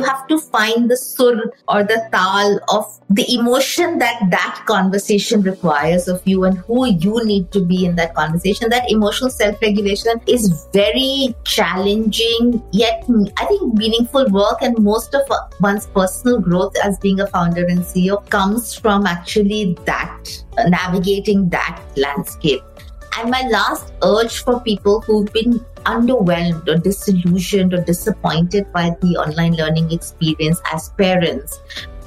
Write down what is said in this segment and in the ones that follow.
you have to find the sur or the tal of the emotion that that conversation requires of you and who you need to be in that conversation. That emotional self regulation is very challenging, yet I think meaningful work. And most of one's personal growth as being a founder and CEO comes from actually that uh, navigating that landscape. And my last urge for people who've been underwhelmed or disillusioned or disappointed by the online learning experience as parents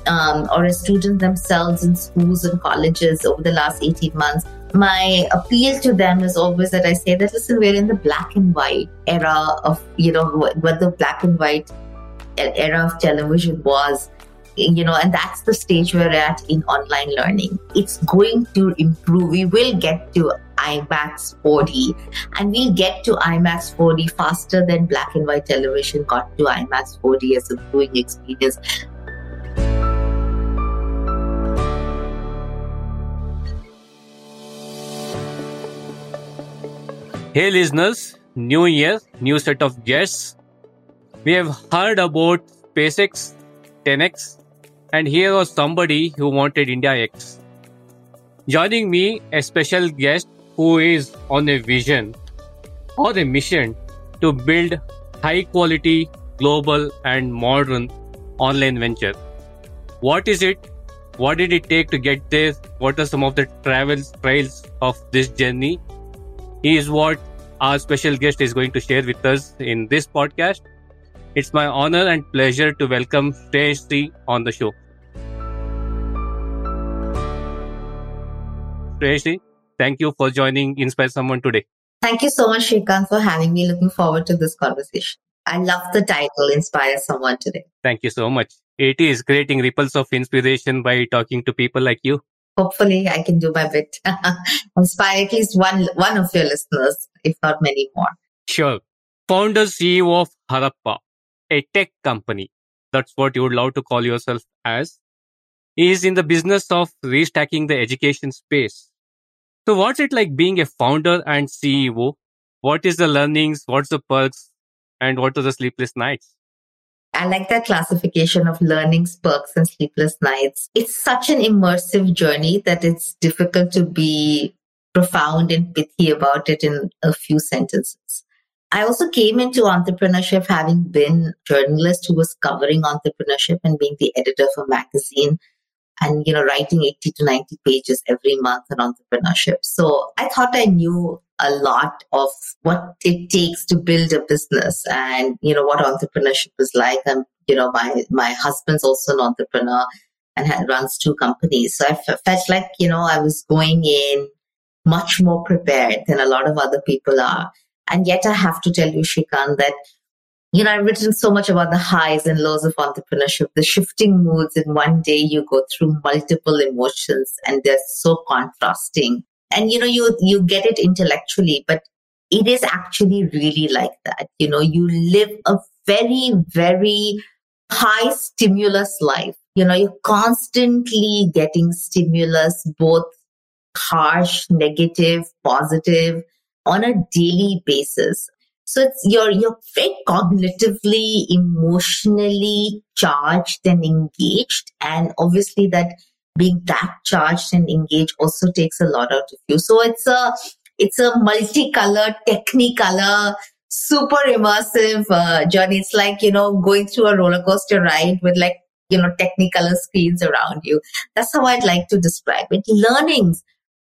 um, or as students themselves in schools and colleges over the last 18 months, my appeal to them is always that I say that, listen, we're in the black and white era of, you know, what the black and white era of television was you know, and that's the stage we're at in online learning. It's going to improve. We will get to IMAX 4D and we'll get to IMAX 4D faster than black and white television got to IMAX 4D as a viewing experience. Hey listeners, new year, new set of guests. We have heard about SpaceX, 10x, and here was somebody who wanted India X. Joining me, a special guest who is on a vision or a mission to build high quality, global, and modern online venture. What is it? What did it take to get there? What are some of the travels trails of this journey? Is what our special guest is going to share with us in this podcast. It's my honor and pleasure to welcome Shreyasi on the show. Shreyasi, thank you for joining Inspire Someone today. Thank you so much, Shrikant, for having me. Looking forward to this conversation. I love the title, Inspire Someone today. Thank you so much. It is creating ripples of inspiration by talking to people like you. Hopefully, I can do my bit. Inspire at least one, one of your listeners, if not many more. Sure. Founder CEO of Harappa, a tech company. That's what you would love to call yourself as. Is in the business of restacking the education space so what's it like being a founder and CEO? What is the learnings? What's the perks? And what are the sleepless nights? I like that classification of learnings, perks, and sleepless nights. It's such an immersive journey that it's difficult to be profound and pithy about it in a few sentences. I also came into entrepreneurship having been a journalist who was covering entrepreneurship and being the editor of a magazine and you know writing 80 to 90 pages every month on entrepreneurship. So i thought i knew a lot of what it takes to build a business and you know what entrepreneurship is like. And you know my my husband's also an entrepreneur and had, runs two companies. So I f- felt like you know i was going in much more prepared than a lot of other people are. And yet i have to tell you Shrikant that you know, I've written so much about the highs and lows of entrepreneurship, the shifting moods. In one day, you go through multiple emotions and they're so contrasting. And, you know, you, you get it intellectually, but it is actually really like that. You know, you live a very, very high stimulus life. You know, you're constantly getting stimulus, both harsh, negative, positive on a daily basis. So it's you're you're very cognitively, emotionally charged and engaged, and obviously that being that charged and engaged also takes a lot out of you. So it's a it's a multicolor, technicolor, super immersive uh, journey. It's like you know going through a roller coaster ride with like you know technicolor screens around you. That's how I'd like to describe it. Learnings.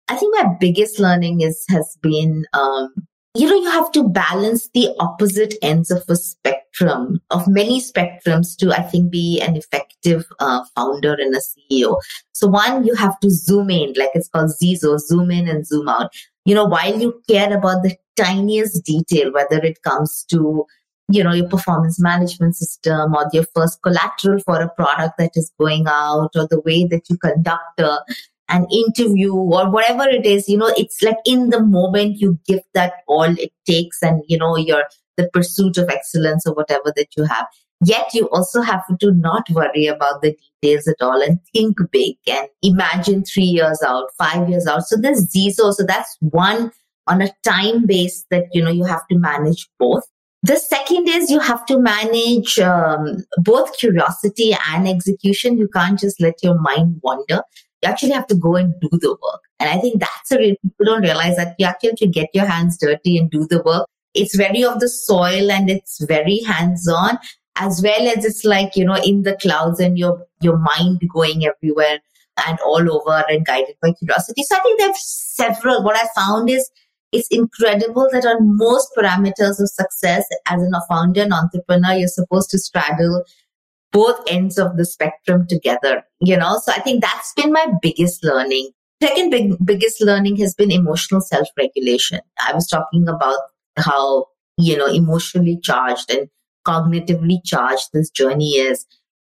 I think my biggest learning is has been um, you know, you have to balance the opposite ends of a spectrum, of many spectrums to, I think, be an effective uh, founder and a CEO. So one, you have to zoom in, like it's called Zizo, zoom in and zoom out. You know, while you care about the tiniest detail, whether it comes to you know, your performance management system or your first collateral for a product that is going out or the way that you conduct a an interview or whatever it is, you know, it's like in the moment you give that all it takes and, you know, your the pursuit of excellence or whatever that you have. Yet you also have to not worry about the details at all and think big and imagine three years out, five years out. So there's Zizo. So that's one on a time base that, you know, you have to manage both. The second is you have to manage um, both curiosity and execution. You can't just let your mind wander. You actually have to go and do the work. And I think that's a real, people don't realize that you actually have to get your hands dirty and do the work. It's very of the soil and it's very hands on as well as it's like, you know, in the clouds and your, your mind going everywhere and all over and guided by curiosity. So I think there's several, what I found is it's incredible that on most parameters of success as a founder and entrepreneur, you're supposed to straddle both ends of the spectrum together, you know? So I think that's been my biggest learning. Second big, biggest learning has been emotional self-regulation. I was talking about how, you know, emotionally charged and cognitively charged this journey is.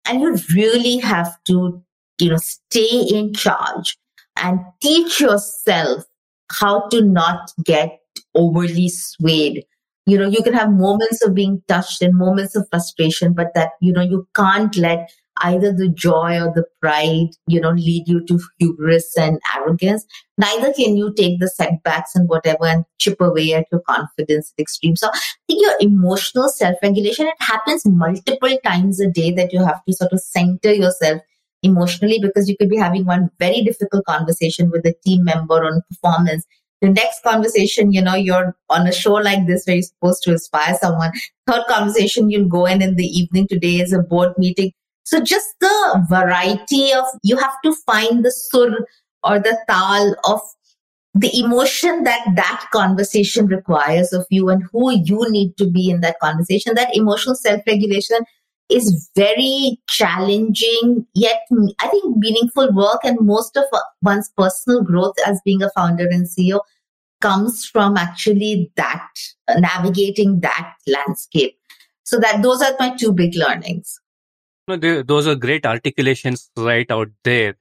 And you really have to, you know, stay in charge and teach yourself how to not get overly swayed. You know, you can have moments of being touched and moments of frustration, but that, you know, you can't let either the joy or the pride, you know, lead you to hubris and arrogance. Neither can you take the setbacks and whatever and chip away at your confidence at extreme. So I think your emotional self-regulation, it happens multiple times a day that you have to sort of center yourself emotionally because you could be having one very difficult conversation with a team member on performance. The next conversation, you know, you're on a show like this where you're supposed to inspire someone. Third conversation, you'll go in in the evening. Today is a board meeting. So just the variety of, you have to find the sur or the tal of the emotion that that conversation requires of you and who you need to be in that conversation. That emotional self-regulation is very challenging, yet I think meaningful work and most of one's personal growth as being a founder and CEO comes from actually that uh, navigating that landscape. So that those are my two big learnings. Those are great articulations right out there.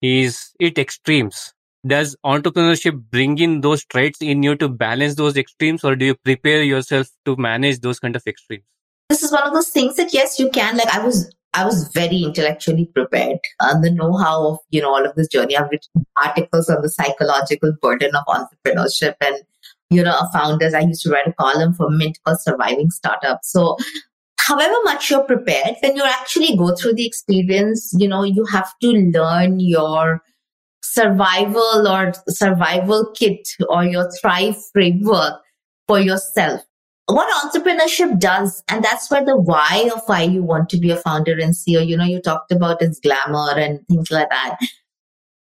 Is it extremes? Does entrepreneurship bring in those traits in you to balance those extremes or do you prepare yourself to manage those kind of extremes? This is one of those things that yes, you can. Like I was, I was very intellectually prepared on the know-how of you know all of this journey. I've written articles on the psychological burden of entrepreneurship and you know founders. I used to write a column for Mint called "Surviving Startups." So however much you're prepared, when you actually go through the experience, you know, you have to learn your survival or survival kit or your thrive framework for yourself what entrepreneurship does, and that's where the why of why you want to be a founder and CEO, you know, you talked about is glamour and things like that.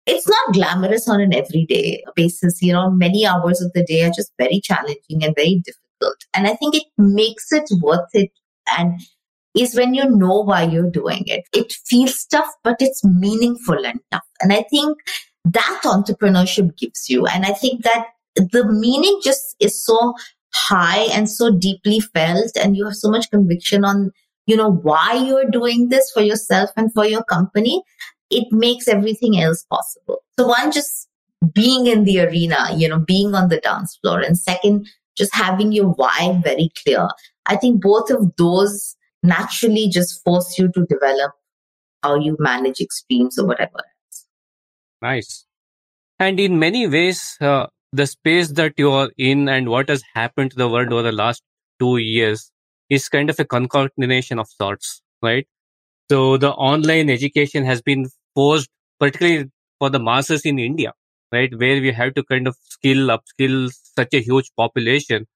It's not glamorous on an everyday basis. You know, many hours of the day are just very challenging and very difficult. And I think it makes it worth it and is when you know why you're doing it. It feels tough, but it's meaningful and tough. And I think that entrepreneurship gives you. And I think that the meaning just is so high and so deeply felt and you have so much conviction on you know why you're doing this for yourself and for your company it makes everything else possible. So one just being in the arena you know being on the dance floor and second just having your why very clear. I think both of those naturally just force you to develop how you manage extremes or whatever nice. And in many ways uh, the space that you are in and what has happened to the world over the last two years is kind of a concatenation of sorts, right? So the online education has been forced, particularly for the masses in India, right? Where we have to kind of skill, upskill such a huge population.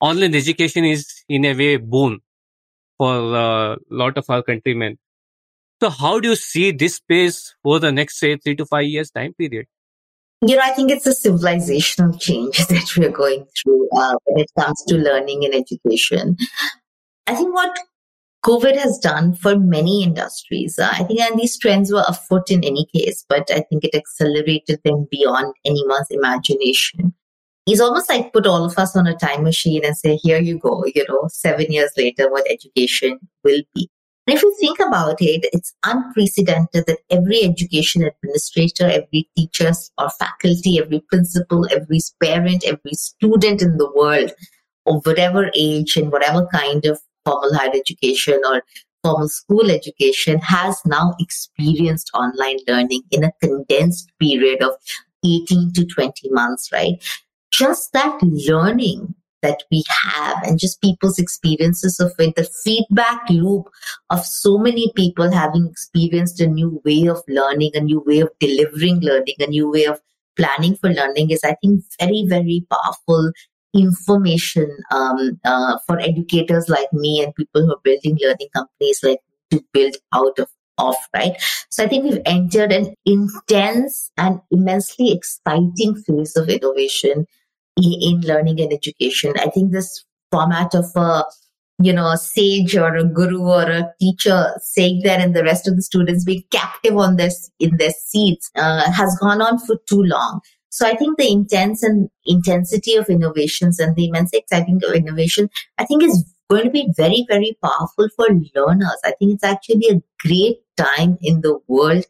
Online education is in a way boon for a lot of our countrymen. So how do you see this space for the next, say, three to five years time period? You know, I think it's a civilizational change that we're going through uh, when it comes to learning and education. I think what COVID has done for many industries, uh, I think, and these trends were afoot in any case, but I think it accelerated them beyond anyone's imagination. He's almost like put all of us on a time machine and say, here you go, you know, seven years later, what education will be. And if you think about it, it's unprecedented that every education administrator, every teacher or faculty, every principal, every parent, every student in the world of whatever age and whatever kind of formal higher education or formal school education has now experienced online learning in a condensed period of 18 to 20 months, right? Just that learning that we have and just people's experiences of it, the feedback loop of so many people having experienced a new way of learning, a new way of delivering learning, a new way of planning for learning is, I think, very, very powerful information um, uh, for educators like me and people who are building learning companies like to build out of off, right? So I think we've entered an intense and immensely exciting phase of innovation in, in learning and education. I think this format of a you know, a sage or a guru or a teacher saying that and the rest of the students being captive on this in their seats uh, has gone on for too long. So I think the intense and intensity of innovations and the immense exciting of innovation, I think is going to be very, very powerful for learners. I think it's actually a great time in the world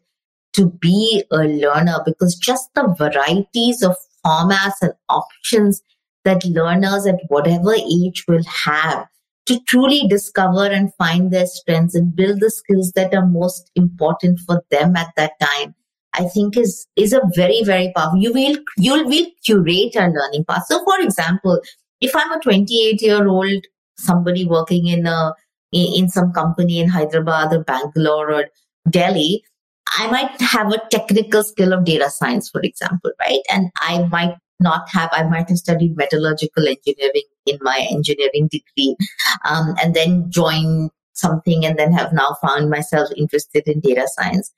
to be a learner because just the varieties of formats and options that learners at whatever age will have to truly discover and find their strengths and build the skills that are most important for them at that time i think is is a very very powerful. You will you'll will curate a learning path. So for example if i'm a 28 year old somebody working in a in some company in hyderabad or bangalore or delhi I might have a technical skill of data science, for example, right? And I might not have, I might have studied metallurgical engineering in my engineering degree, um, and then join something and then have now found myself interested in data science.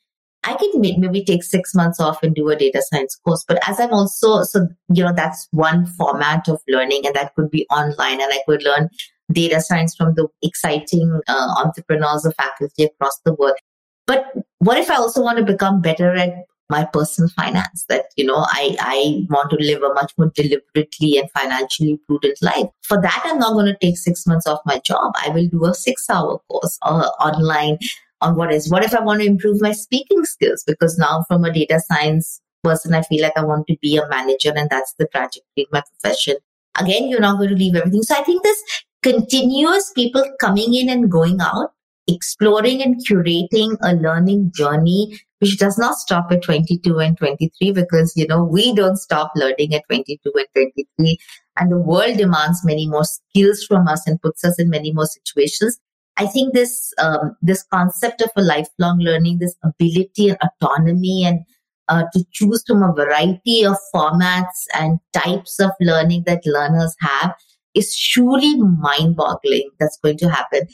I can maybe take six months off and do a data science course. But as I'm also, so, you know, that's one format of learning and that could be online and I could learn data science from the exciting uh, entrepreneurs or faculty across the world. But what if I also want to become better at my personal finance? That you know i i want to live a much more deliberately and financially prudent life. For that i'm not going to take six months off my job. I will do a six hour course uh, online on what is what if i want to improve my speaking skills? Because now from a data science person i feel like i want to be a manager and that's the trajectory in my profession. Again you're not going to leave everything. So i think this continuous people coming in and going out exploring and curating a learning journey which does not stop at 22 and 23 because you know we don't stop learning at 22 and 23 and the world demands many more skills from us and puts us in many more situations. I think this um, this concept of a lifelong learning this ability and autonomy and uh, to choose from a variety of formats and types of learning that learners have is truly mind boggling that's going to happen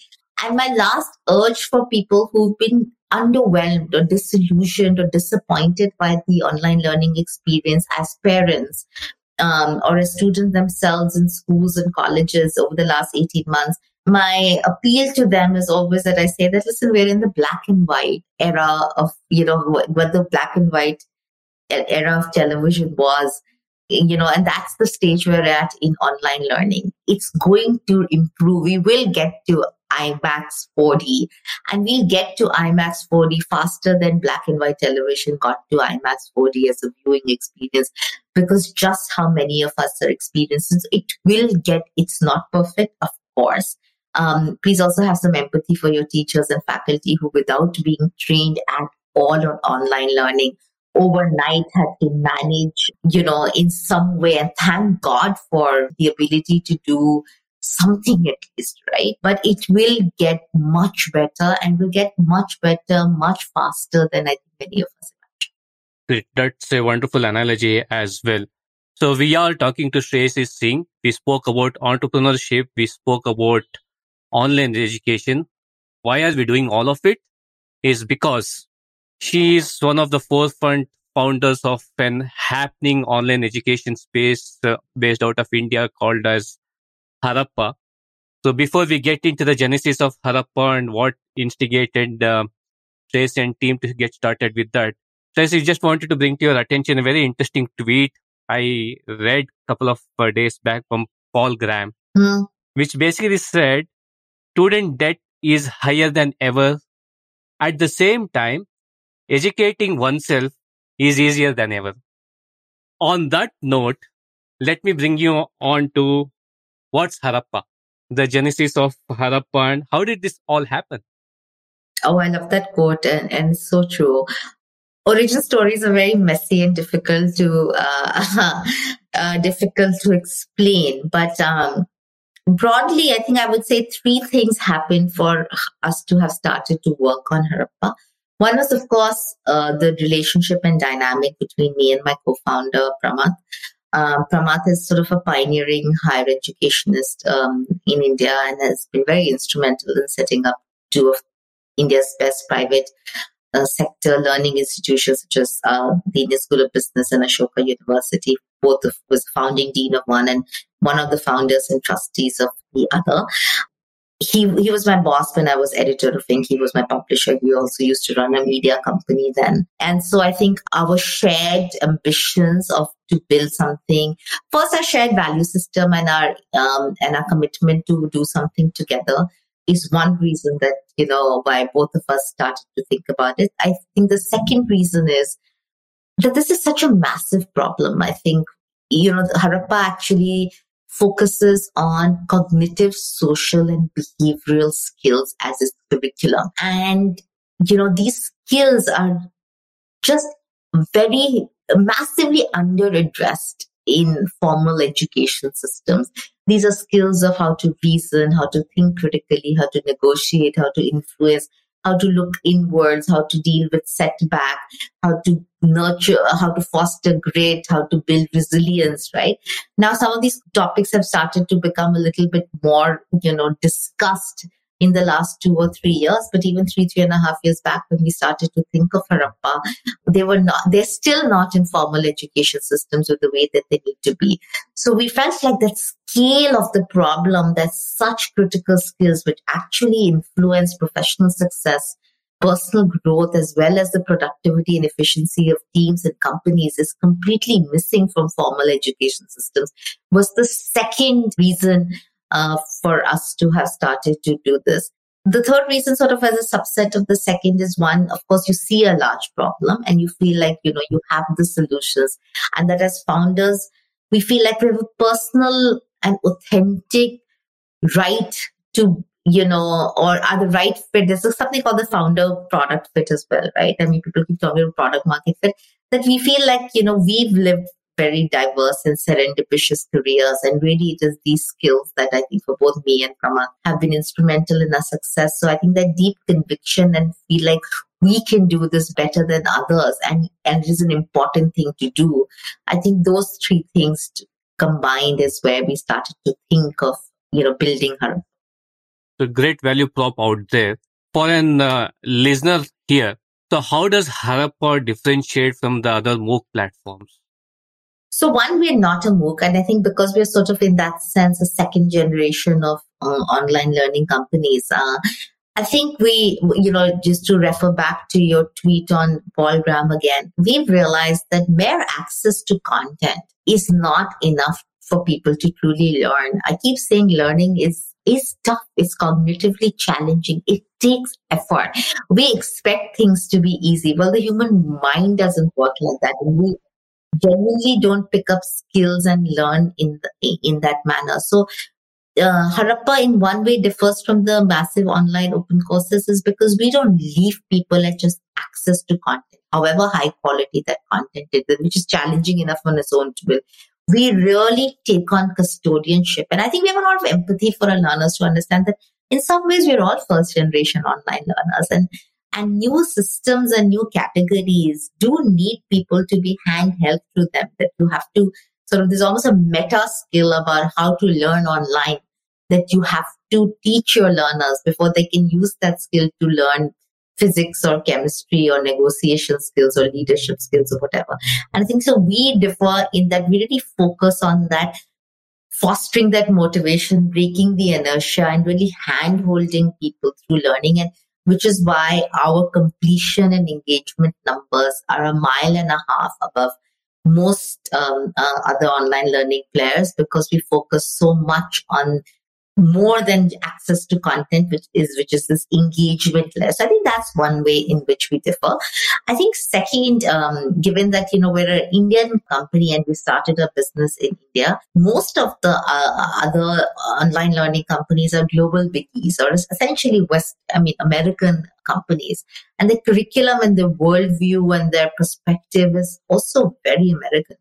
and my last urge for people who've been underwhelmed or disillusioned or disappointed by the online learning experience as parents um, or as students themselves in schools and colleges over the last 18 months, my appeal to them is always that I say that, listen, we're in the black and white era of, you know, what the black and white era of television was you know, and that's the stage we're at in online learning. It's going to improve. We will get to IMAX 4D and we'll get to IMAX 4D faster than black and white television got to IMAX 4D as a viewing experience because just how many of us are experiencing it will get, it's not perfect, of course. Um, please also have some empathy for your teachers and faculty who, without being trained at all on online learning, overnight had to manage, you know, in some way. And thank God for the ability to do something at least, right? But it will get much better and will get much better, much faster than I think many of us imagine. That's a wonderful analogy as well. So we are talking to Shreyasi Singh. We spoke about entrepreneurship. We spoke about online education. Why are we doing all of it? Is because she is one of the forefront founders of an happening online education space uh, based out of India called as Harappa. So before we get into the genesis of Harappa and what instigated uh, Trace and team to get started with that, Trace, I just wanted to bring to your attention a very interesting tweet I read a couple of uh, days back from Paul Graham, mm. which basically said student debt is higher than ever. At the same time, educating oneself is easier than ever. On that note, let me bring you on to what's Harappa, the genesis of Harappa, and how did this all happen? Oh, I love that quote, and, and so true. Origin stories are very messy and difficult to uh, uh, difficult to explain, but um, broadly, I think I would say three things happened for us to have started to work on Harappa. One was, of course, uh, the relationship and dynamic between me and my co-founder, Pramath. Um, Pramath is sort of a pioneering higher educationist um, in India and has been very instrumental in setting up two of India's best private uh, sector learning institutions such as uh, the Indian School of Business and Ashoka University. Both of was founding dean of one and one of the founders and trustees of the other. He he was my boss when I was editor of Inc. He was my publisher. We also used to run a media company then, and so I think our shared ambitions of to build something first our shared value system and our um, and our commitment to do something together is one reason that, you know, why both of us started to think about it. I think the second reason is that this is such a massive problem. I think, you know, Harappa actually focuses on cognitive, social, and behavioral skills as its curriculum. And, you know, these skills are just very massively underaddressed in formal education systems. These are skills of how to reason, how to think critically, how to negotiate, how to influence, how to look inwards, how to deal with setback, how to nurture, how to foster grit, how to build resilience, right? Now, some of these topics have started to become a little bit more, you know, discussed in the last two or three years, but even three, three and a half years back when we started to think of Harappa, they were not, they're still not in formal education systems with the way that they need to be. So we felt like that scale of the problem, that such critical skills which actually influence professional success, personal growth, as well as the productivity and efficiency of teams and companies is completely missing from formal education systems was the second reason uh, for us to have started to do this. The third reason, sort of as a subset of the second, is one, of course, you see a large problem and you feel like, you know, you have the solutions. And that as founders, we feel like we have a personal and authentic right to, you know, or are the right fit. There's something called the founder product fit as well, right? I mean, people keep talking about product market fit that we feel like, you know, we've lived very diverse and serendipitous careers. And really, it is these skills that I think for both me and Pramath have been instrumental in our success. So I think that deep conviction and feel like we can do this better than others and, and it is an important thing to do. I think those three things combined is where we started to think of, you know, building her. The great value prop out there. For an uh, listener here, so how does Harappa differentiate from the other MOOC platforms? So one, we're not a MOOC, and I think because we're sort of in that sense a second generation of uh, online learning companies. Uh, I think we, you know, just to refer back to your tweet on Paul Graham again, we've realized that mere access to content is not enough for people to truly learn. I keep saying learning is is tough. It's cognitively challenging. It takes effort. We expect things to be easy. Well, the human mind doesn't work like that. We genuinely don't pick up skills and learn in the, in that manner. So uh, Harappa in one way differs from the massive online open courses is because we don't leave people at just access to content, however high quality that content is, which is challenging enough on its own to build. We really take on custodianship. And I think we have a lot of empathy for our learners to understand that in some ways we're all first generation online learners. And and new systems and new categories do need people to be handheld through them. That you have to sort of, there's almost a meta skill about how to learn online that you have to teach your learners before they can use that skill to learn physics or chemistry or negotiation skills or leadership skills or whatever. And I think so we differ in that we really focus on that fostering that motivation, breaking the inertia and really hand holding people through learning. And which is why our completion and engagement numbers are a mile and a half above most um, uh, other online learning players because we focus so much on more than access to content, which is which is this engagement less. I think that's one way in which we differ. I think second, um, given that you know we're an Indian company and we started a business in India, most of the uh, other online learning companies are global biggies or essentially West, I mean American companies, and the curriculum and the worldview and their perspective is also very American.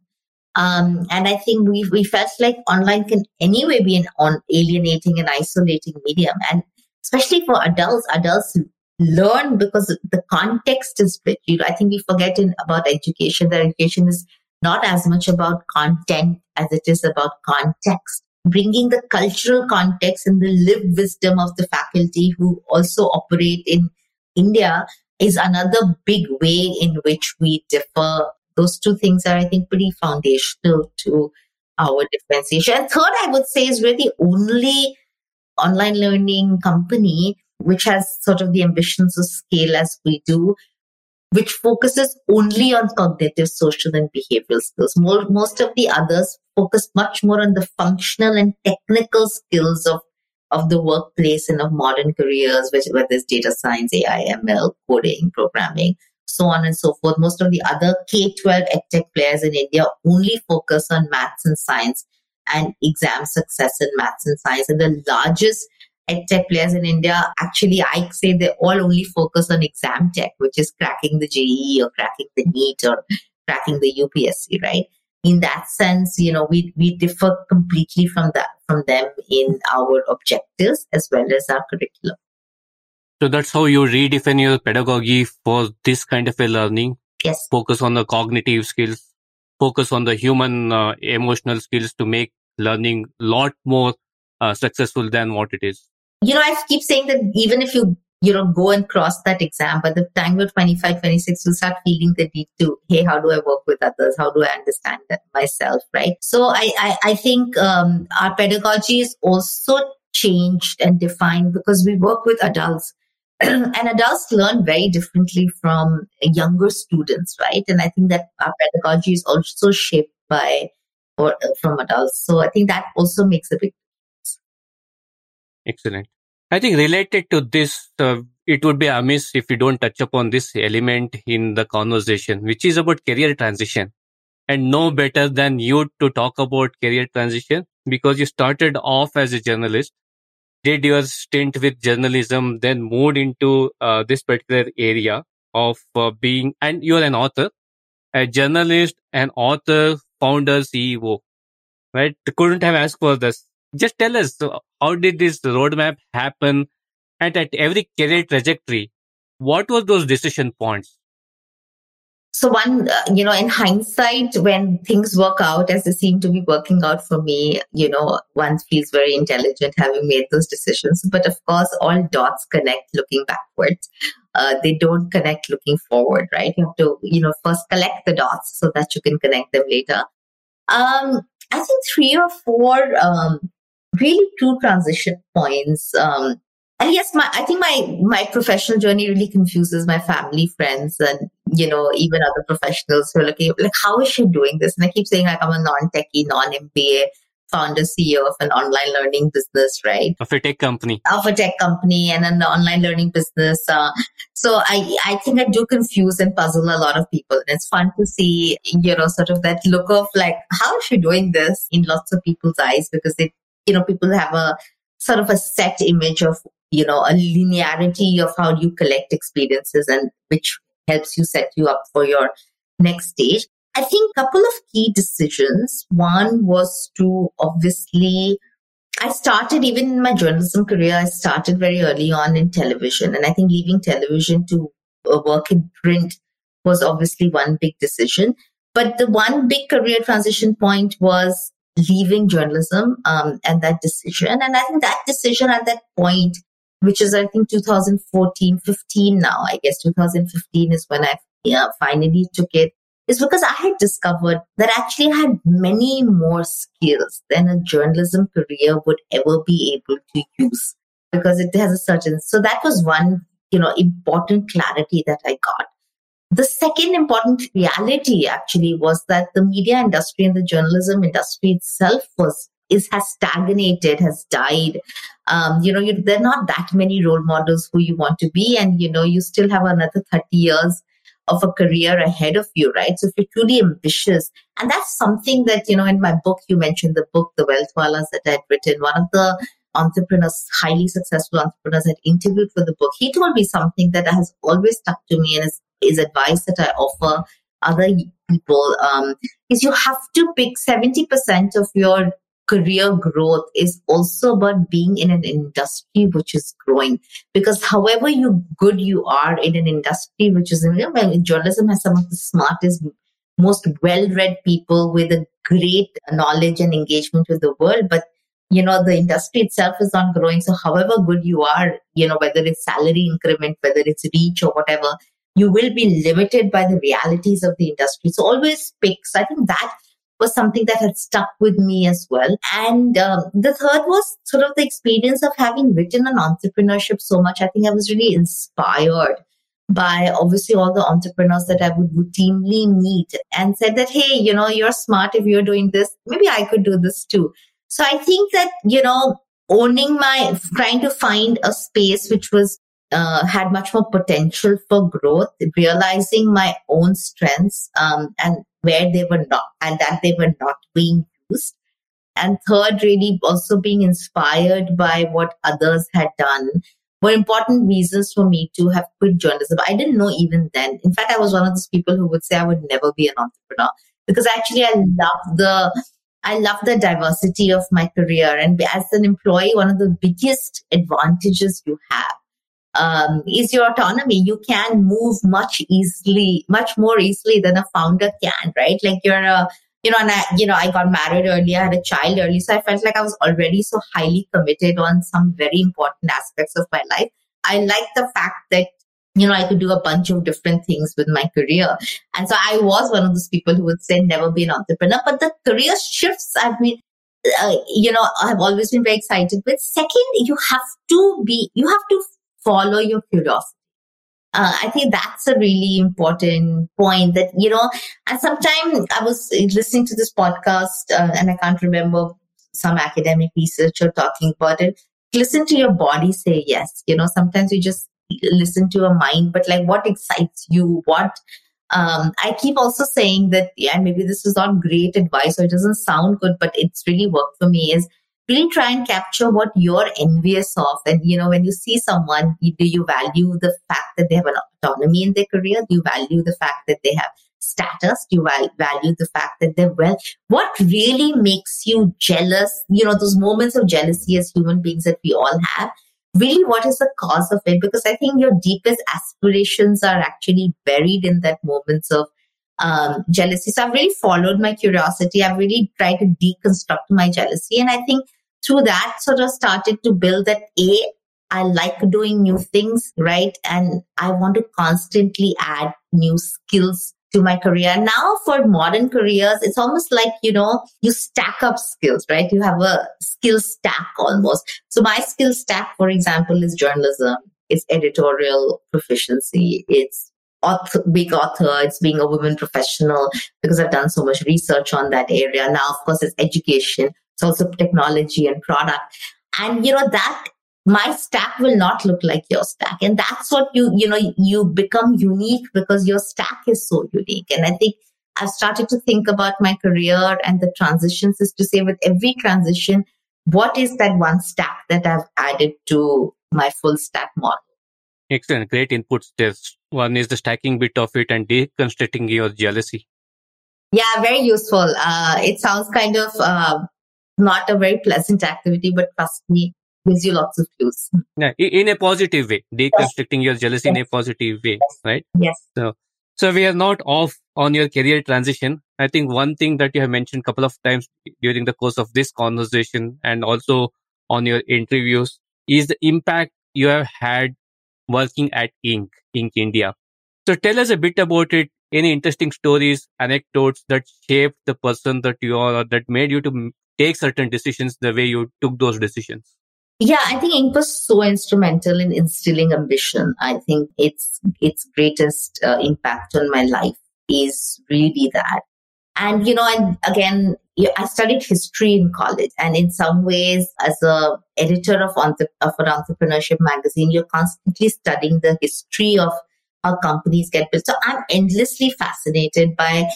Um, and I think we we felt like online can anyway be an on alienating and isolating medium, and especially for adults, adults learn because the context is rich. I think we forget in about education that education is not as much about content as it is about context. Bringing the cultural context and the lived wisdom of the faculty who also operate in India is another big way in which we differ. Those two things are, I think, pretty foundational to our differentiation. And third, I would say is really only online learning company which has sort of the ambitions of scale as we do, which focuses only on cognitive, social, and behavioral skills. More, most of the others focus much more on the functional and technical skills of, of the workplace and of modern careers, which, whether it's data science, AI, ML, coding, programming, so on and so forth. Most of the other K-12 edtech players in India only focus on maths and science and exam success in maths and science. And the largest edtech players in India, actually, I say they all only focus on exam tech, which is cracking the JEE or cracking the NEET or cracking the UPSC, right? In that sense, you know, we, we differ completely from that, from them in our objectives as well as our curriculum. So that's how you redefine your pedagogy for this kind of a learning. Yes. Focus on the cognitive skills, focus on the human uh, emotional skills to make learning a lot more uh, successful than what it is you know, I keep saying that even if you, you know, go and cross that exam, by the time you're 25, 26, you'll start feeling the need to, hey, how do I work with others? How do I understand myself? Right. So I, I, I think um, our pedagogy is also changed and defined because we work with adults. and adults learn very differently from younger students, right? And I think that our pedagogy is also shaped by or from adults. So I think that also makes a big difference. Excellent. I think related to this, uh, it would be amiss if we don't touch upon this element in the conversation, which is about career transition. And no better than you to talk about career transition because you started off as a journalist, did your stint with journalism, then moved into uh, this particular area of uh, being, and you're an author, a journalist, an author, founder, CEO, right? Couldn't have asked for this. Just tell us how did this roadmap happen? And at every career trajectory what were those decision points so one uh, you know in hindsight when things work out as they seem to be working out for me you know one feels very intelligent having made those decisions. But of course all dots connect looking backwards. Uh, they don't connect looking forward right? You have to you know first collect the dots so that you can connect them later. Um i think three or four um, really two transition points. Um, and yes, my I think my my professional journey really confuses my family, friends, and you know even other professionals who are looking like how is she doing this? And I keep saying like I'm a non-techie, non-MBA founder, CEO of an online learning business, right? Of a tech company. Of a tech company and an online learning business. Uh, so I, I think I do confuse and puzzle a lot of people. And it's fun to see, you know, sort of that look of like, how is she doing this in lots of people's eyes because they you know, people have a sort of a set image of, you know, a linearity of how you collect experiences and which helps you set you up for your next stage. I think couple of key decisions. One was to obviously, I started even in my journalism career, I started very early on in television. And I think leaving television to uh, work in print was obviously one big decision. But the one big career transition point was leaving journalism um, and that decision. And I think that decision at that point, which is I think 2014, 15 now, I guess 2015 is when I yeah, finally took it, is because I had discovered that actually I had many more skills than a journalism career would ever be able to use because it has a certain. So that was one, you know, important clarity that I got. The second important reality actually was that the media industry and the journalism industry itself was is has stagnated, has died. Um, you know, you, there are not that many role models who you want to be, and you know, you still have another thirty years of a career ahead of you, right? So if you're truly ambitious, and that's something that you know, in my book, you mentioned the book, The Wealth Wallahs, that I'd written. One of the entrepreneurs, highly successful entrepreneurs, had interviewed for the book. He told me something that has always stuck to me, and is is advice that I offer other people um, is you have to pick 70% of your career growth is also about being in an industry which is growing. Because however you good you are in an industry which is you know, journalism has some of the smartest most well-read people with a great knowledge and engagement with the world but you know the industry itself is not growing. So however good you are you know whether it's salary increment whether it's reach or whatever you will be limited by the realities of the industry. So always picks i think that was something that had stuck with me as well. And um, the third was sort of the experience of having written on entrepreneurship so much. I think I was really inspired by obviously all the entrepreneurs that I would routinely meet and said that, hey, you know, you're smart if you're doing this. Maybe I could do this too. So I think that, you know, owning my, trying to find a space which was uh, had much more potential for growth, realizing my own strengths um, and where they were not and that they were not being used. And third, really also being inspired by what others had done were important reasons for me to have quit journalism. I didn't know even then. In fact, I was one of those people who would say I would never be an entrepreneur because actually I love the I love the diversity of my career. And as an employee, one of the biggest advantages you have um, is your autonomy. You can move much easily, much more easily than a founder can, right? Like you're a, you know, and I, you know, I got married early, I had a child early. So I felt like I was already so highly committed on some very important aspects of my life. I like the fact that you know, I could do a bunch of different things with my career. And so I was one of those people who would say never be an entrepreneur. But the career shifts I've been, uh, you know, I've always been very excited with. Second, you have to be, you have to follow your curiosity. Uh, I think that's a really important point that, you know, and sometimes I was listening to this podcast uh, and I can't remember some academic researcher talking about it. Listen to your body say yes. You know, sometimes you just listen to a mind, but like what excites you? What, um, I keep also saying that, yeah, maybe this is not great advice or it doesn't sound good, but it's really worked for me is really try and capture what you're envious of. And, you know, when you see someone, do you value the fact that they have an autonomy in their career? Do you value the fact that they have status? Do you value the fact that they're well? What really makes you jealous? You know, those moments of jealousy as human beings that we all have. Really, what is the cause of it? Because I think your deepest aspirations are actually buried in that moments of um, jealousy. So I've really followed my curiosity. I've really tried to deconstruct my jealousy. And I think through that sort of started to build that A, I like doing new things, right? And I want to constantly add new skills to my career. Now for modern careers, it's almost like, you know, you stack up skills, right? You have a skill stack almost. So my skill stack, for example, is journalism. It's editorial proficiency. It's author, big author. It's being a woman professional because I've done so much research on that area. Now, of course, it's education. It's also technology and product. And, you know, that my stack will not look like your stack. And that's what you, you know, you become unique because your stack is so unique. And I think I've started to think about my career and the transitions is to say with every transition, what is that one stack that I've added to my full stack model? Excellent. Great inputs there. One is the stacking bit of it and deconstructing your jealousy. Yeah, very useful. Uh, it sounds kind of uh, not a very pleasant activity, but trust me, gives you lots of clues. Yeah, in a positive way, deconstructing yes. your jealousy yes. in a positive way, yes. right? Yes. So, so we are not off on your career transition. I think one thing that you have mentioned a couple of times during the course of this conversation and also on your interviews is the impact you have had working at Inc. Inc. India. So tell us a bit about it. Any interesting stories, anecdotes that shaped the person that you are or that made you to take certain decisions the way you took those decisions? Yeah, I think Inc. was so instrumental in instilling ambition. I think its its greatest uh, impact on my life is really that. And you know, and again, I studied history in college, and in some ways, as a editor of, of an entrepreneurship magazine, you're constantly studying the history of how companies get built. So I'm endlessly fascinated by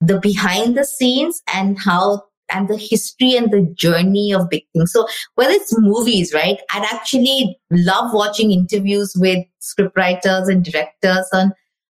the behind the scenes and how and the history and the journey of big things. So whether it's movies, right? I'd actually love watching interviews with scriptwriters and directors on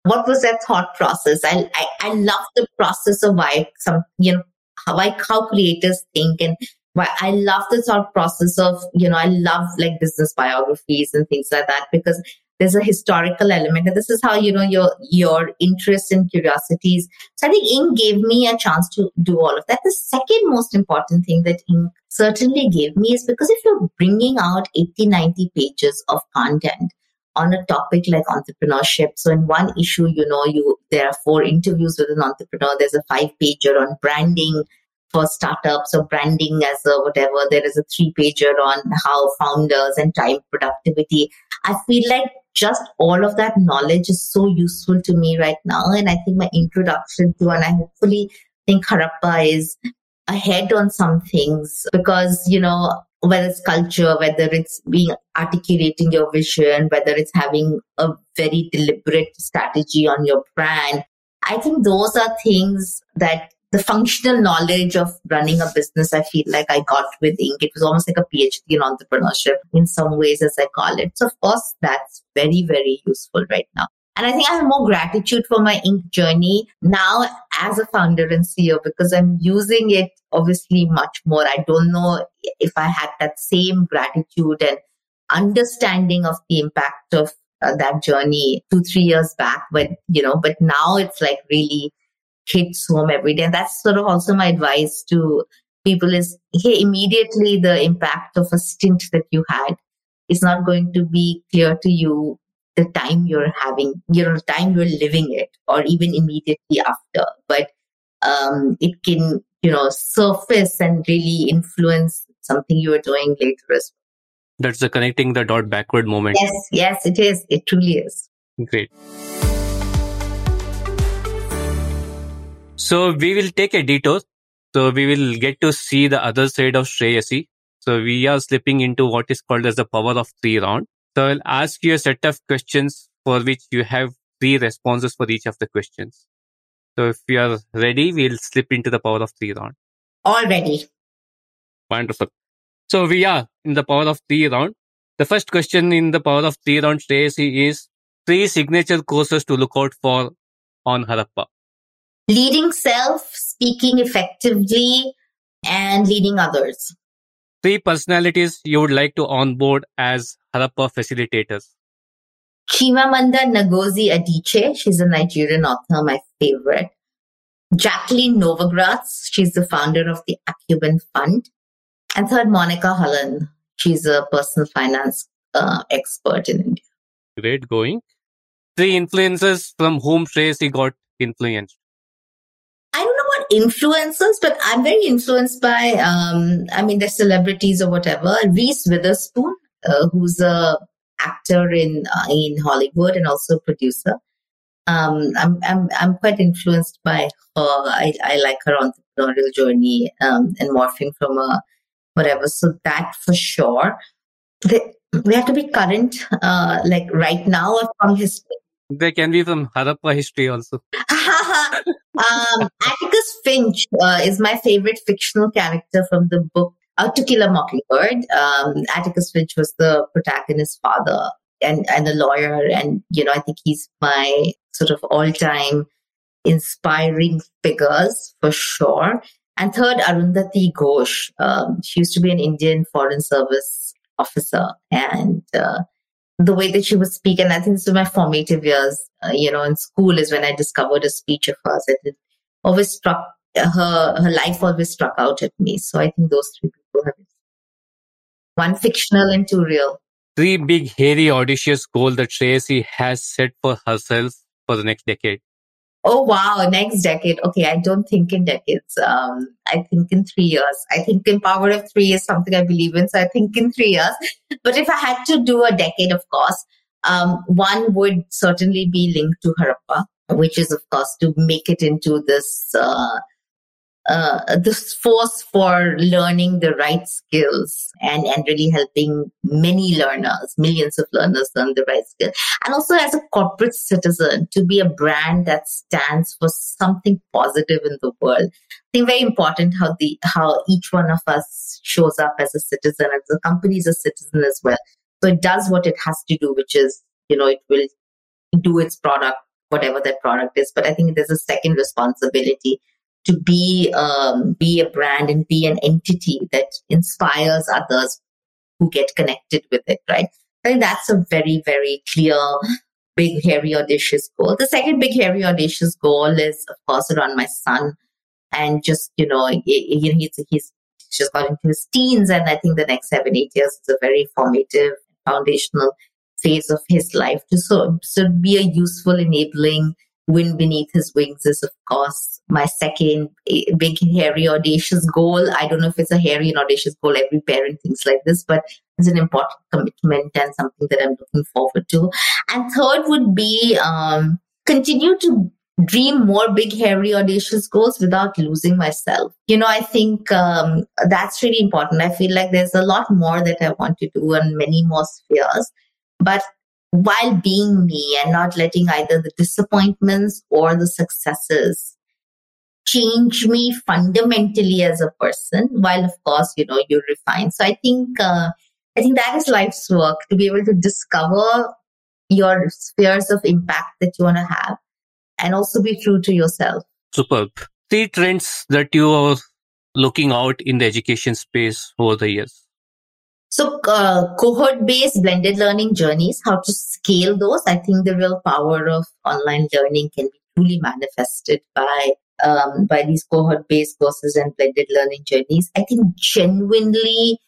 what was their thought process? I, I, I love the process of why some, you know, how, like how creators think and why I love the thought process of, you know, I love like business biographies and things like that because there's a historical element. And this is how you know your your interests and curiosities so i think Inc gave me a chance to do all of that. The second most important thing that Inc certainly gave me is because if you're bringing out 80 90 pages of content on a topic like entrepreneurship so in one issue you know you there are four interviews with an entrepreneur there's a five pager on branding for startups or branding as a whatever. There is a three pager on how founders and time productivity. I feel like just all of that knowledge is so useful to me right now. And I think my introduction to, and I hopefully think Harappa is ahead on some things because, you know, whether it's culture, whether it's being articulating your vision, whether it's having a very deliberate strategy on your brand. I think those are things that the functional knowledge of running a business, I feel like I got with Inc. It was almost like a PhD in entrepreneurship in some ways, as I call it. So, of course, that's very, very useful right now. And I think I have more gratitude for my Inc journey now as a founder and CEO because I'm using it obviously much more. I don't know if I had that same gratitude and understanding of the impact of uh, that journey two, three years back, but you know, but now it's like really hits home every day. And that's sort of also my advice to people is, hey, immediately the impact of a stint that you had is not going to be clear to you the time you're having, you know, the time you're living it or even immediately after. But um, it can, you know, surface and really influence something you are doing later as well. That's the connecting the dot backward moment. Yes, yes, it is. It truly is. Great. So we will take a detour. So we will get to see the other side of Shreyasi. So we are slipping into what is called as the power of three round. So I'll ask you a set of questions for which you have three responses for each of the questions. So if you are ready, we'll slip into the power of three round. All ready. Wonderful. So we are in the power of three round. The first question in the power of three round Shreyasi is three signature courses to look out for on Harappa leading self, speaking effectively, and leading others. Three personalities you would like to onboard as Harappa facilitators. Chimamanda Ngozi Adichie, she's a Nigerian author, my favorite. Jacqueline Novogratz, she's the founder of the Acumen Fund. And third, Monika Halan, she's a personal finance uh, expert in India. Great going. Three influences from whom Tracy got influenced influencers, but I'm very influenced by, um, I mean, the celebrities or whatever. Reese Witherspoon, uh, who's a actor in uh, in Hollywood and also producer. Um, I'm I'm I'm quite influenced by her. I, I like her entrepreneurial journey um, and morphing from a whatever. So that for sure. The, we have to be current, uh, like right now or from history. There can be from Harappa history also. um, Atticus Finch uh, is my favorite fictional character from the book uh, To Kill a Mockingbird. Um, Atticus Finch was the protagonist's father and, and a lawyer. And, you know, I think he's my sort of all time inspiring figures for sure. And third, Arundhati Ghose. Um, she used to be an Indian Foreign Service officer. And uh, the way that she would speak. And I think this was my formative years, uh, you know, in school is when I discovered a speech of hers. And It always struck her, her life always struck out at me. So I think those three people have one fictional and two real. Three big, hairy, audacious goals that Tracy has set for herself for the next decade. Oh wow, next decade. Okay, I don't think in decades. Um, I think in three years. I think in power of three is something I believe in. So I think in three years. But if I had to do a decade, of course, um, one would certainly be linked to Harappa, which is of course to make it into this uh, uh, this force for learning the right skills and, and really helping many learners, millions of learners learn the right skills. And also as a corporate citizen to be a brand that stands for something positive in the world. I think very important how the, how each one of us shows up as a citizen and the company is a citizen as well. So it does what it has to do, which is, you know, it will do its product whatever that product is. But I think there's a second responsibility to be um, be a brand and be an entity that inspires others who get connected with it, right? I think that's a very, very clear, big, hairy, audacious goal. The second big, hairy, audacious goal is, of course, around my son. And just, you know, he, he's, he's just got into his teens. And I think the next seven, eight years is a very formative, foundational phase of his life to so, so be a useful, enabling wind beneath his wings is, of course, my second big, hairy, audacious goal. I don't know if it's a hairy and audacious goal. Every parent thinks like this, but it's an important commitment and something that I'm looking forward to. And third would be um, continue to dream more big, hairy, audacious goals without losing myself. You know, I think um, that's really important. I feel like there's a lot more that I want to do on many more spheres. But while being me and not letting either the disappointments or the successes change me fundamentally as a person while of course you know you refine. So i think uh, i think that is life's work to be able to discover your spheres of impact that you want to have and also be true to yourself. Superb. Three trends that you are looking out in the education space over the years so, uh, cohort based blended learning journeys, how to scale those. I think the real power of online learning can be truly manifested by um, by these cohort based courses and blended learning journeys. I think genuinely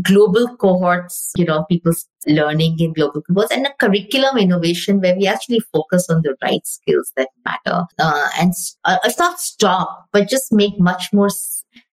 global cohorts, you know, people's learning in global cohorts and a curriculum innovation where we actually focus on the right skills that matter. Uh, and uh, it's not stop, but just make much more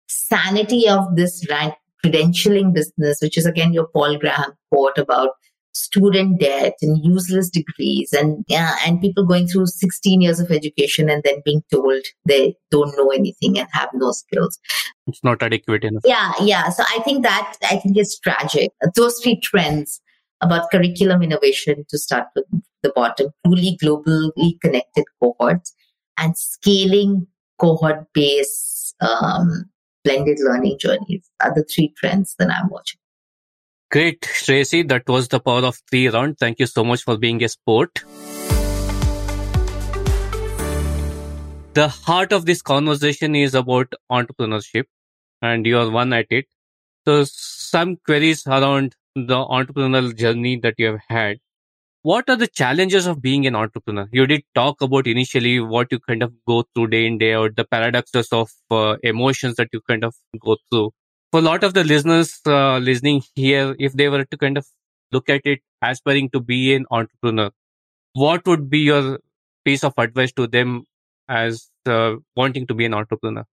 sanity of this rank credentialing business, which is again your Paul Graham quote about student debt and useless degrees and yeah, and people going through 16 years of education and then being told they don't know anything and have no skills. It's not adequate enough. Yeah, yeah. So I think that I think it's tragic. Those three trends about curriculum innovation to start with the bottom, truly globally connected cohorts and scaling cohort based um, blended learning journeys are the three trends that I'm watching. Great, Tracy. That was the power of three round. Thank you so much for being a sport. The heart of this conversation is about entrepreneurship, and you are one at it. So, some queries around the entrepreneurial journey that you have had what are the challenges of being an entrepreneur? You did talk about initially what you kind of go through day in, day out, the paradoxes of uh, emotions that you kind of go through. For a lot of the listeners uh, listening here, if they were to kind of look at it aspiring to be an entrepreneur, what would be your piece of advice to them as uh, wanting to be an entrepreneur?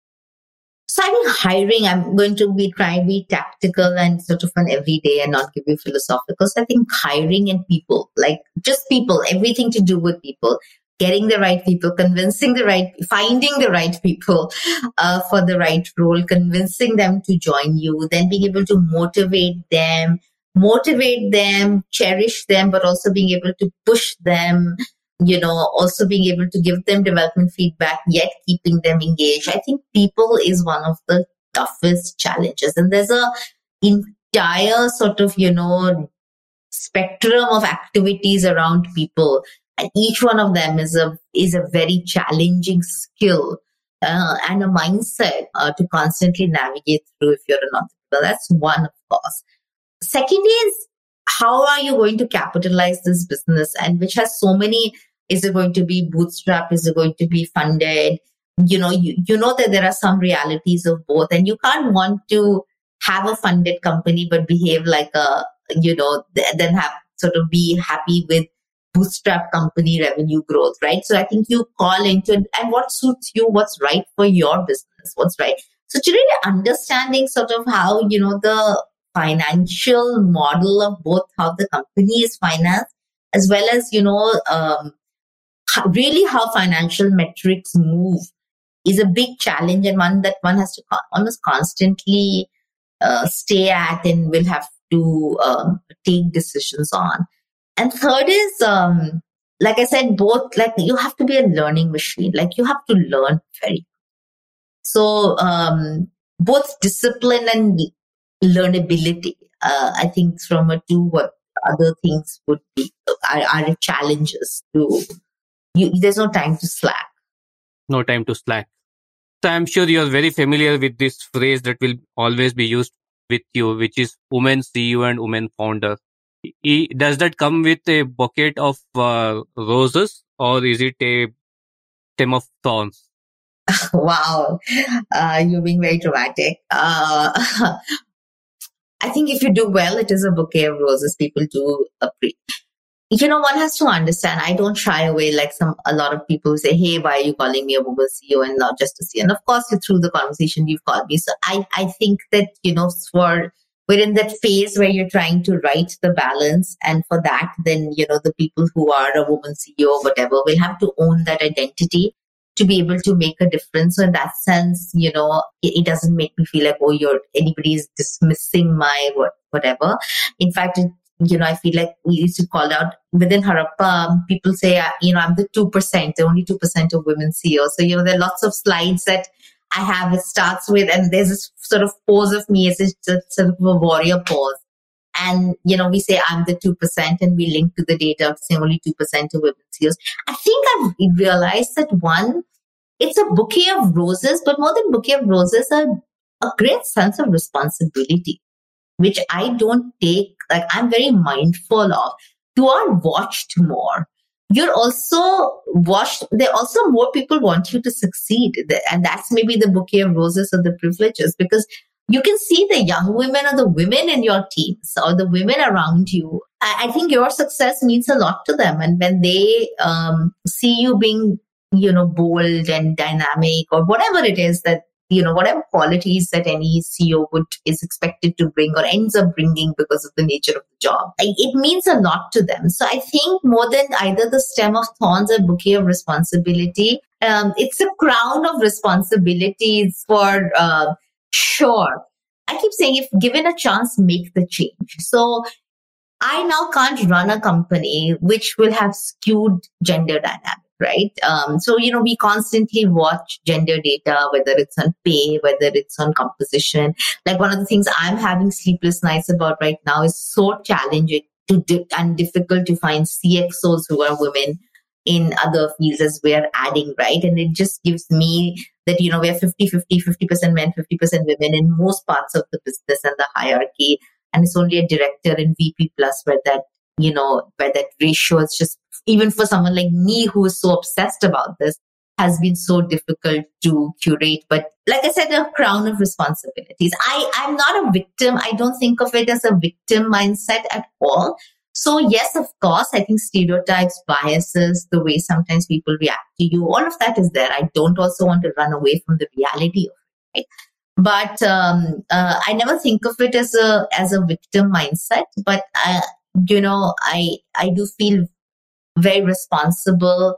So I think hiring, I'm going to be trying to be tactical and sort of an everyday and not give you philosophical. So I think hiring and people, like just people, everything to do with people, getting the right people, convincing the right, finding the right people uh, for the right role, convincing them to join you, then being able to motivate them, motivate them, cherish them, but also being able to push them, you know, also being able to give them development feedback, yet keeping them engaged. I think people is one of the toughest challenges. And there's a entire sort of, you know, spectrum of activities around people. And each one of them is a, is a very challenging skill uh, and a mindset uh, to constantly navigate through if you're an entrepreneur. That's one, of course. Second is how are you going to capitalize this business? And which has so many is it going to be bootstrap? Is it going to be funded? You know you, you know that there are some realities of both and you can't want to have a funded company but behave like a you know then have sort of be happy with bootstrap company revenue growth right? So i think you call into and what suits you what's right for your business what's right. So to really understanding sort of how you know the financial model of both how the company is financed as well as you know um, really how financial metrics move is a big challenge and one that one has to almost constantly uh, stay at and will have to um, take decisions on. And third is um, like i said both like you have to be a learning machine. Like you have to learn very so um, both discipline and learnability. Uh, I think from a two, what other things would be are, are challenges to you, there's no time to slack. No time to slack. So I'm sure you're very familiar with this phrase that will always be used with you, which is women CEO and women founder. Does that come with a bucket of uh, roses or is it a stem of thorns? wow, uh, you're being very dramatic. Uh, I think if you do well, it is a bouquet of roses. People do appreciate you know, one has to understand. I don't shy away like some a lot of people say, "Hey, why are you calling me a woman CEO and not just a CEO?" And of course, through the conversation you've called me. So I I think that you know, for we're in that phase where you're trying to write the balance, and for that, then you know, the people who are a woman CEO whatever will have to own that identity to be able to make a difference. So in that sense, you know, it, it doesn't make me feel like, oh, you're anybody is dismissing my what, whatever. In fact, it you know, I feel like we used to call out within Harappa, people say, uh, you know, I'm the 2%, the only 2% of women CEOs. So, you know, there are lots of slides that I have. It starts with, and there's this sort of pose of me as a sort of a warrior pose. And, you know, we say I'm the 2% and we link to the data saying only 2% of women CEOs. I think I've realized that one, it's a bouquet of roses, but more than bouquet of roses, a, a great sense of responsibility which I don't take, like I'm very mindful of. You are watched more. You're also watched. There also more people want you to succeed. And that's maybe the bouquet of roses or the privileges because you can see the young women or the women in your teams or the women around you. I, I think your success means a lot to them. And when they um, see you being, you know, bold and dynamic or whatever it is that you know whatever qualities that any ceo would is expected to bring or ends up bringing because of the nature of the job it means a lot to them so i think more than either the stem of thorns or bouquet of responsibility um, it's a crown of responsibilities for uh, sure i keep saying if given a chance make the change so I now can't run a company which will have skewed gender dynamics right? Um, so, you know, we constantly watch gender data, whether it's on pay, whether it's on composition. Like one of the things I'm having sleepless nights about right now is so challenging to di- and difficult to find CXOs who are women in other fields as we're adding, right? And it just gives me that, you know, we're 50 50, 50% men, 50% women in most parts of the business and the hierarchy. And it's only a director and VP plus where that, you know, where that ratio is just even for someone like me who is so obsessed about this, has been so difficult to curate. But like I said, a crown of responsibilities. I, I'm not a victim. I don't think of it as a victim mindset at all. So yes, of course, I think stereotypes, biases, the way sometimes people react to you, all of that is there. I don't also want to run away from the reality of it. Right? But um, uh, I never think of it as a as a victim mindset. But uh, you know, I I do feel very responsible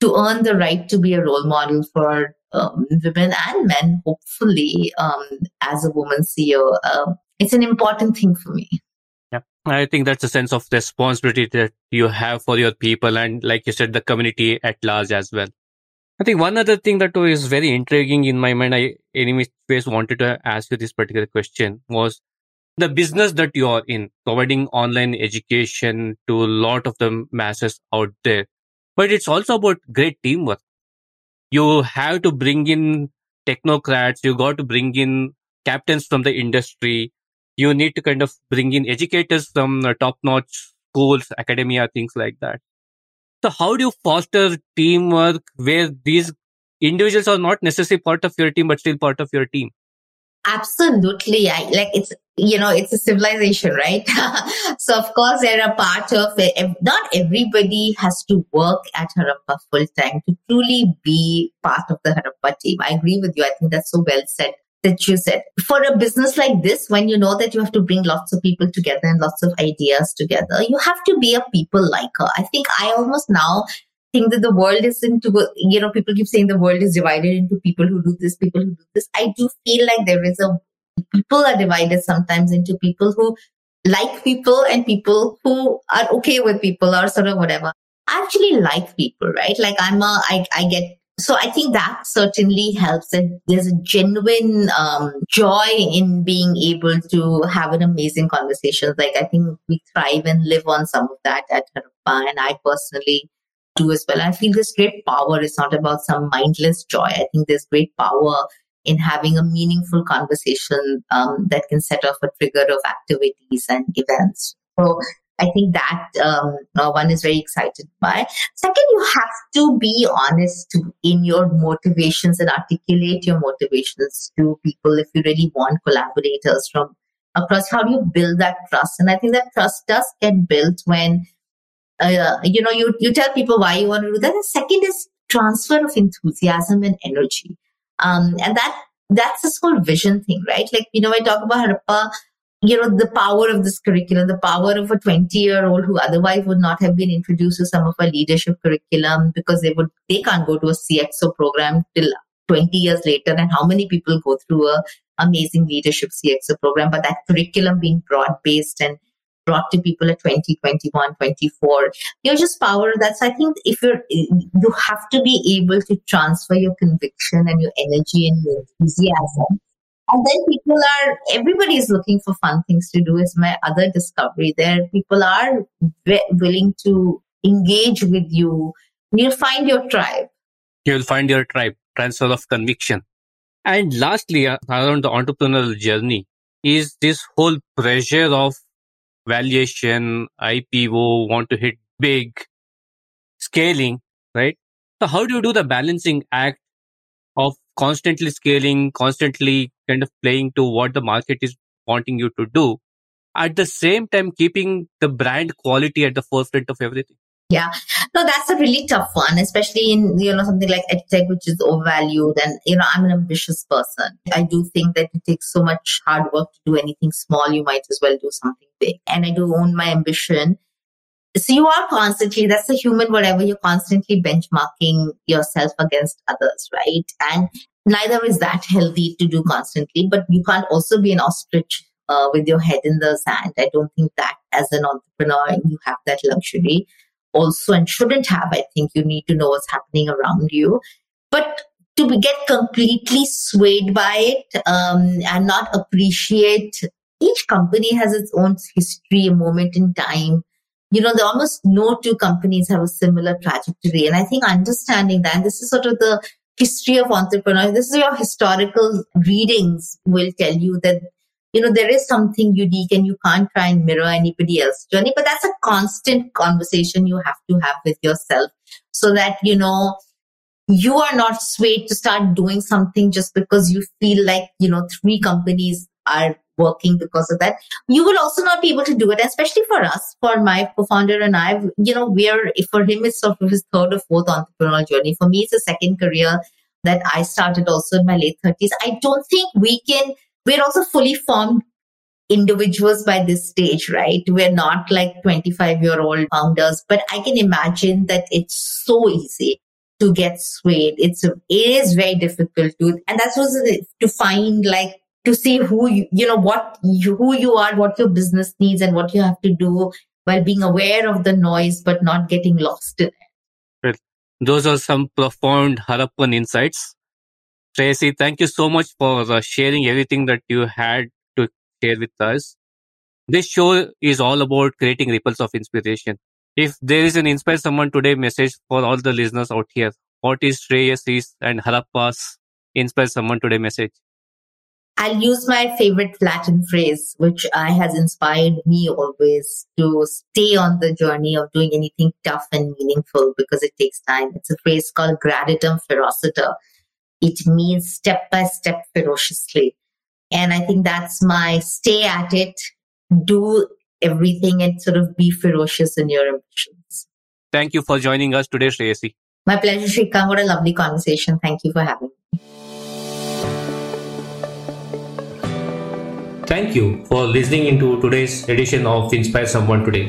to earn the right to be a role model for um, women and men, hopefully, um, as a woman CEO. Uh, it's an important thing for me. Yeah, I think that's a sense of responsibility that you have for your people and, like you said, the community at large as well. I think one other thing that was very intriguing in my mind, I anyways wanted to ask you this particular question was the business that you are in, providing online education to a lot of the masses out there. But it's also about great teamwork. You have to bring in technocrats. You got to bring in captains from the industry. You need to kind of bring in educators from uh, top notch schools, academia, things like that. So how do you foster teamwork where these individuals are not necessarily part of your team, but still part of your team? Absolutely. I like it's, you know, it's a civilization, right? so of course they're a part of it. Not everybody has to work at Harappa full time to truly be part of the Harappa team. I agree with you. I think that's so well said that you said. For a business like this, when you know that you have to bring lots of people together and lots of ideas together, you have to be a people liker. I think I almost now think that the world is into, you know, people keep saying the world is divided into people who do this, people who do this. I do feel like there is a, people are divided sometimes into people who like people and people who are okay with people or sort of whatever. I actually like people, right? Like I'm a, I, I get, so I think that certainly helps and there's a genuine um, joy in being able to have an amazing conversation. Like I think we thrive and live on some of that at Harappa and I personally do as well. I feel this great power is not about some mindless joy. I think there's great power in having a meaningful conversation um, that can set off a trigger of activities and events. So I think that um, uh, one is very excited by. Second, you have to be honest in your motivations and articulate your motivations to people if you really want collaborators from across. How do you build that trust? And I think that trust does get built when uh, you know you you tell people why you want to do that. And second is transfer of enthusiasm and energy. Um, and that that's this whole vision thing, right? Like, you know, I talk about Harappa, you know, the power of this curriculum, the power of a 20 year old who otherwise would not have been introduced to some of our leadership curriculum because they would, they can't go to a CXO program till 20 years later. And how many people go through a amazing leadership CXO program, but that curriculum being broad based and brought to people at 20, 21, 24. You're just power. That's, I think, if you're, you have to be able to transfer your conviction and your energy and your enthusiasm. And then people are, everybody is looking for fun things to do, is my other discovery. There, people are willing to engage with you. You'll find your tribe. You'll find your tribe, transfer of conviction. And lastly, uh, around the entrepreneurial journey is this whole pressure of valuation, IPO, want to hit big, scaling, right? So how do you do the balancing act constantly scaling, constantly kind of playing to what the market is wanting you to do, at the same time keeping the brand quality at the forefront of everything? Yeah, no, that's a really tough one, especially in you know something like edtech, which is overvalued. And you know, I'm an ambitious person. I do think that it takes so much hard work to do anything small. You might as well do something big. And I do own my ambition. So you are constantly, that's the human whatever, you're constantly benchmarking yourself against others, right? And neither is that healthy to do constantly, but you can't also be an ostrich uh, with your head in the sand. I don't think that as an entrepreneur, you have that luxury also and shouldn't have. I think you need to know what's happening around you. But to get completely swayed by it um, and not appreciate each company has its own history, a moment in time. You know, there almost no two companies have a similar trajectory. And I think understanding that, this is sort of the history of entrepreneurs, this is your historical readings will tell you that, you know, there is something unique and you can't try and mirror anybody else's journey, but that's a constant conversation you have to have with yourself so that, you know, you are not swayed to start doing something just because you feel like, you know, three companies are working because of that. You will also not be able to do it, especially for us, for my co-founder and I, you know, we're, for him, it's sort of his third or fourth entrepreneurial journey. For me, it's a second career that I started also in my late 30s. I don't think we can, we're also fully formed individuals by this stage, right? We're not like 25 year old founders, but I can imagine that it's so easy to get swayed. It's, it is very difficult to, and that's was to find like to see who you, you know, what you, who you are, what your business needs and what you have to do while being aware of the noise, but not getting lost in it. Well, those are some profound Harappan insights. Tracy, thank you so much for uh, sharing everything that you had to share with us. This show is all about creating ripples of inspiration. If there is an inspire someone today message for all the listeners out here, what is Shreyasi's and Harappa's inspire someone today message? I'll use my favorite Latin phrase, which I has inspired me always to stay on the journey of doing anything tough and meaningful because it takes time. It's a phrase called gradatim ferociter. It means step by step ferociously. And I think that's my stay at it, do everything and sort of be ferocious in your ambitions. Thank you for joining us today, Shreyasi. My pleasure, Shrikant. What a lovely conversation. Thank you for having me. Thank you for listening into today's edition of Inspire Someone Today.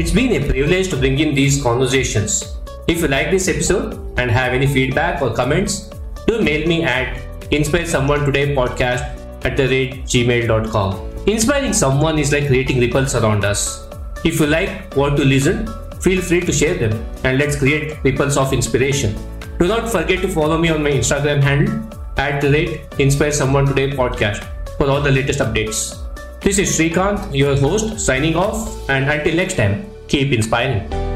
It's been a privilege to bring in these conversations. If you like this episode and have any feedback or comments, do mail me at inspire someone today podcast at the rate gmail.com. Inspiring someone is like creating ripples around us. If you like what to listen, feel free to share them and let's create ripples of inspiration. Do not forget to follow me on my Instagram handle at the Inspire Someone Today podcast for all the latest updates. This is Srikanth, your host, signing off, and until next time, keep inspiring.